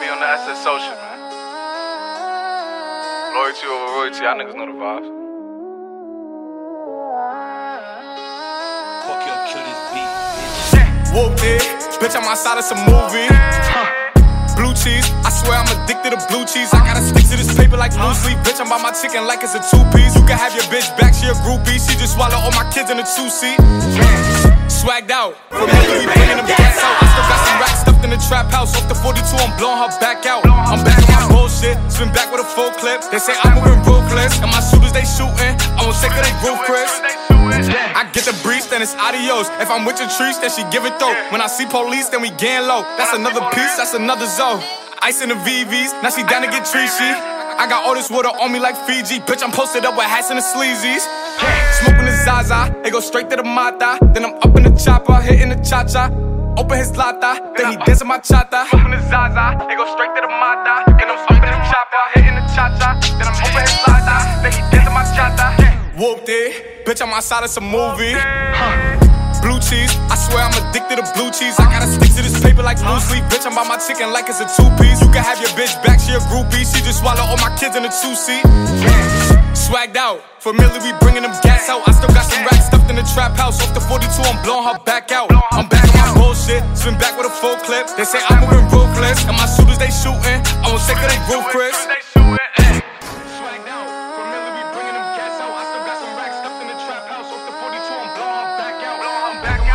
be on the SS Social, man. Loyalty over royalty, y'all niggas know the vibes. Fuck your kill this beat, bitch. Whoopty, bitch, I'm outside of some movie. Blue cheese, I swear I'm addicted to blue cheese. I gotta stick to this paper like blue sleep. Bitch, I'm by my chicken like it's a two piece. You can have your bitch back, she a groupie. She just swallow all my kids in a two seat. Swagged out, familiar, we bringing them gas blowing her back out. I'm back on bullshit, spin back with a full clip. They say I'm moving ruthless, and my shooters they shooting. I'm take of they roof, Chris. I get the breeze, then it's adios. If I'm with your trees, then she give it though. When I see police, then we gang low. That's another piece, that's another zone. Ice in the VVs, now she down to get treachy. I got all this water on me like Fiji. Bitch, I'm posted up with hats and the sleazies. Zaza, it go straight to the Mata. Then I'm up in the chopper, hitting the cha cha. Open his lata, then he dancing my chata. Open the Zaza, it go straight to the Mata. Then I'm up in the chopper, hitting the cha cha. Then I'm open his lata, then he dancing my chata. Whoopty, bitch, I'm outside of some movie. Blue cheese, I swear I'm addicted to blue cheese. I gotta stick to this paper like blue sleep. Bitch, I'm by my chicken like it's a two piece. You can have your bitch back, she a groupie. She just swallow all my kids in a two seat. Swagged out, familiar, we bringing them gas out. I the trap house, off the 42, I'm blowing her back out. I'm back on my bullshit, swim back with a full clip. They say I'm moving ruthless, and my shooters they shooting. I won't take her, they roof Chris. Back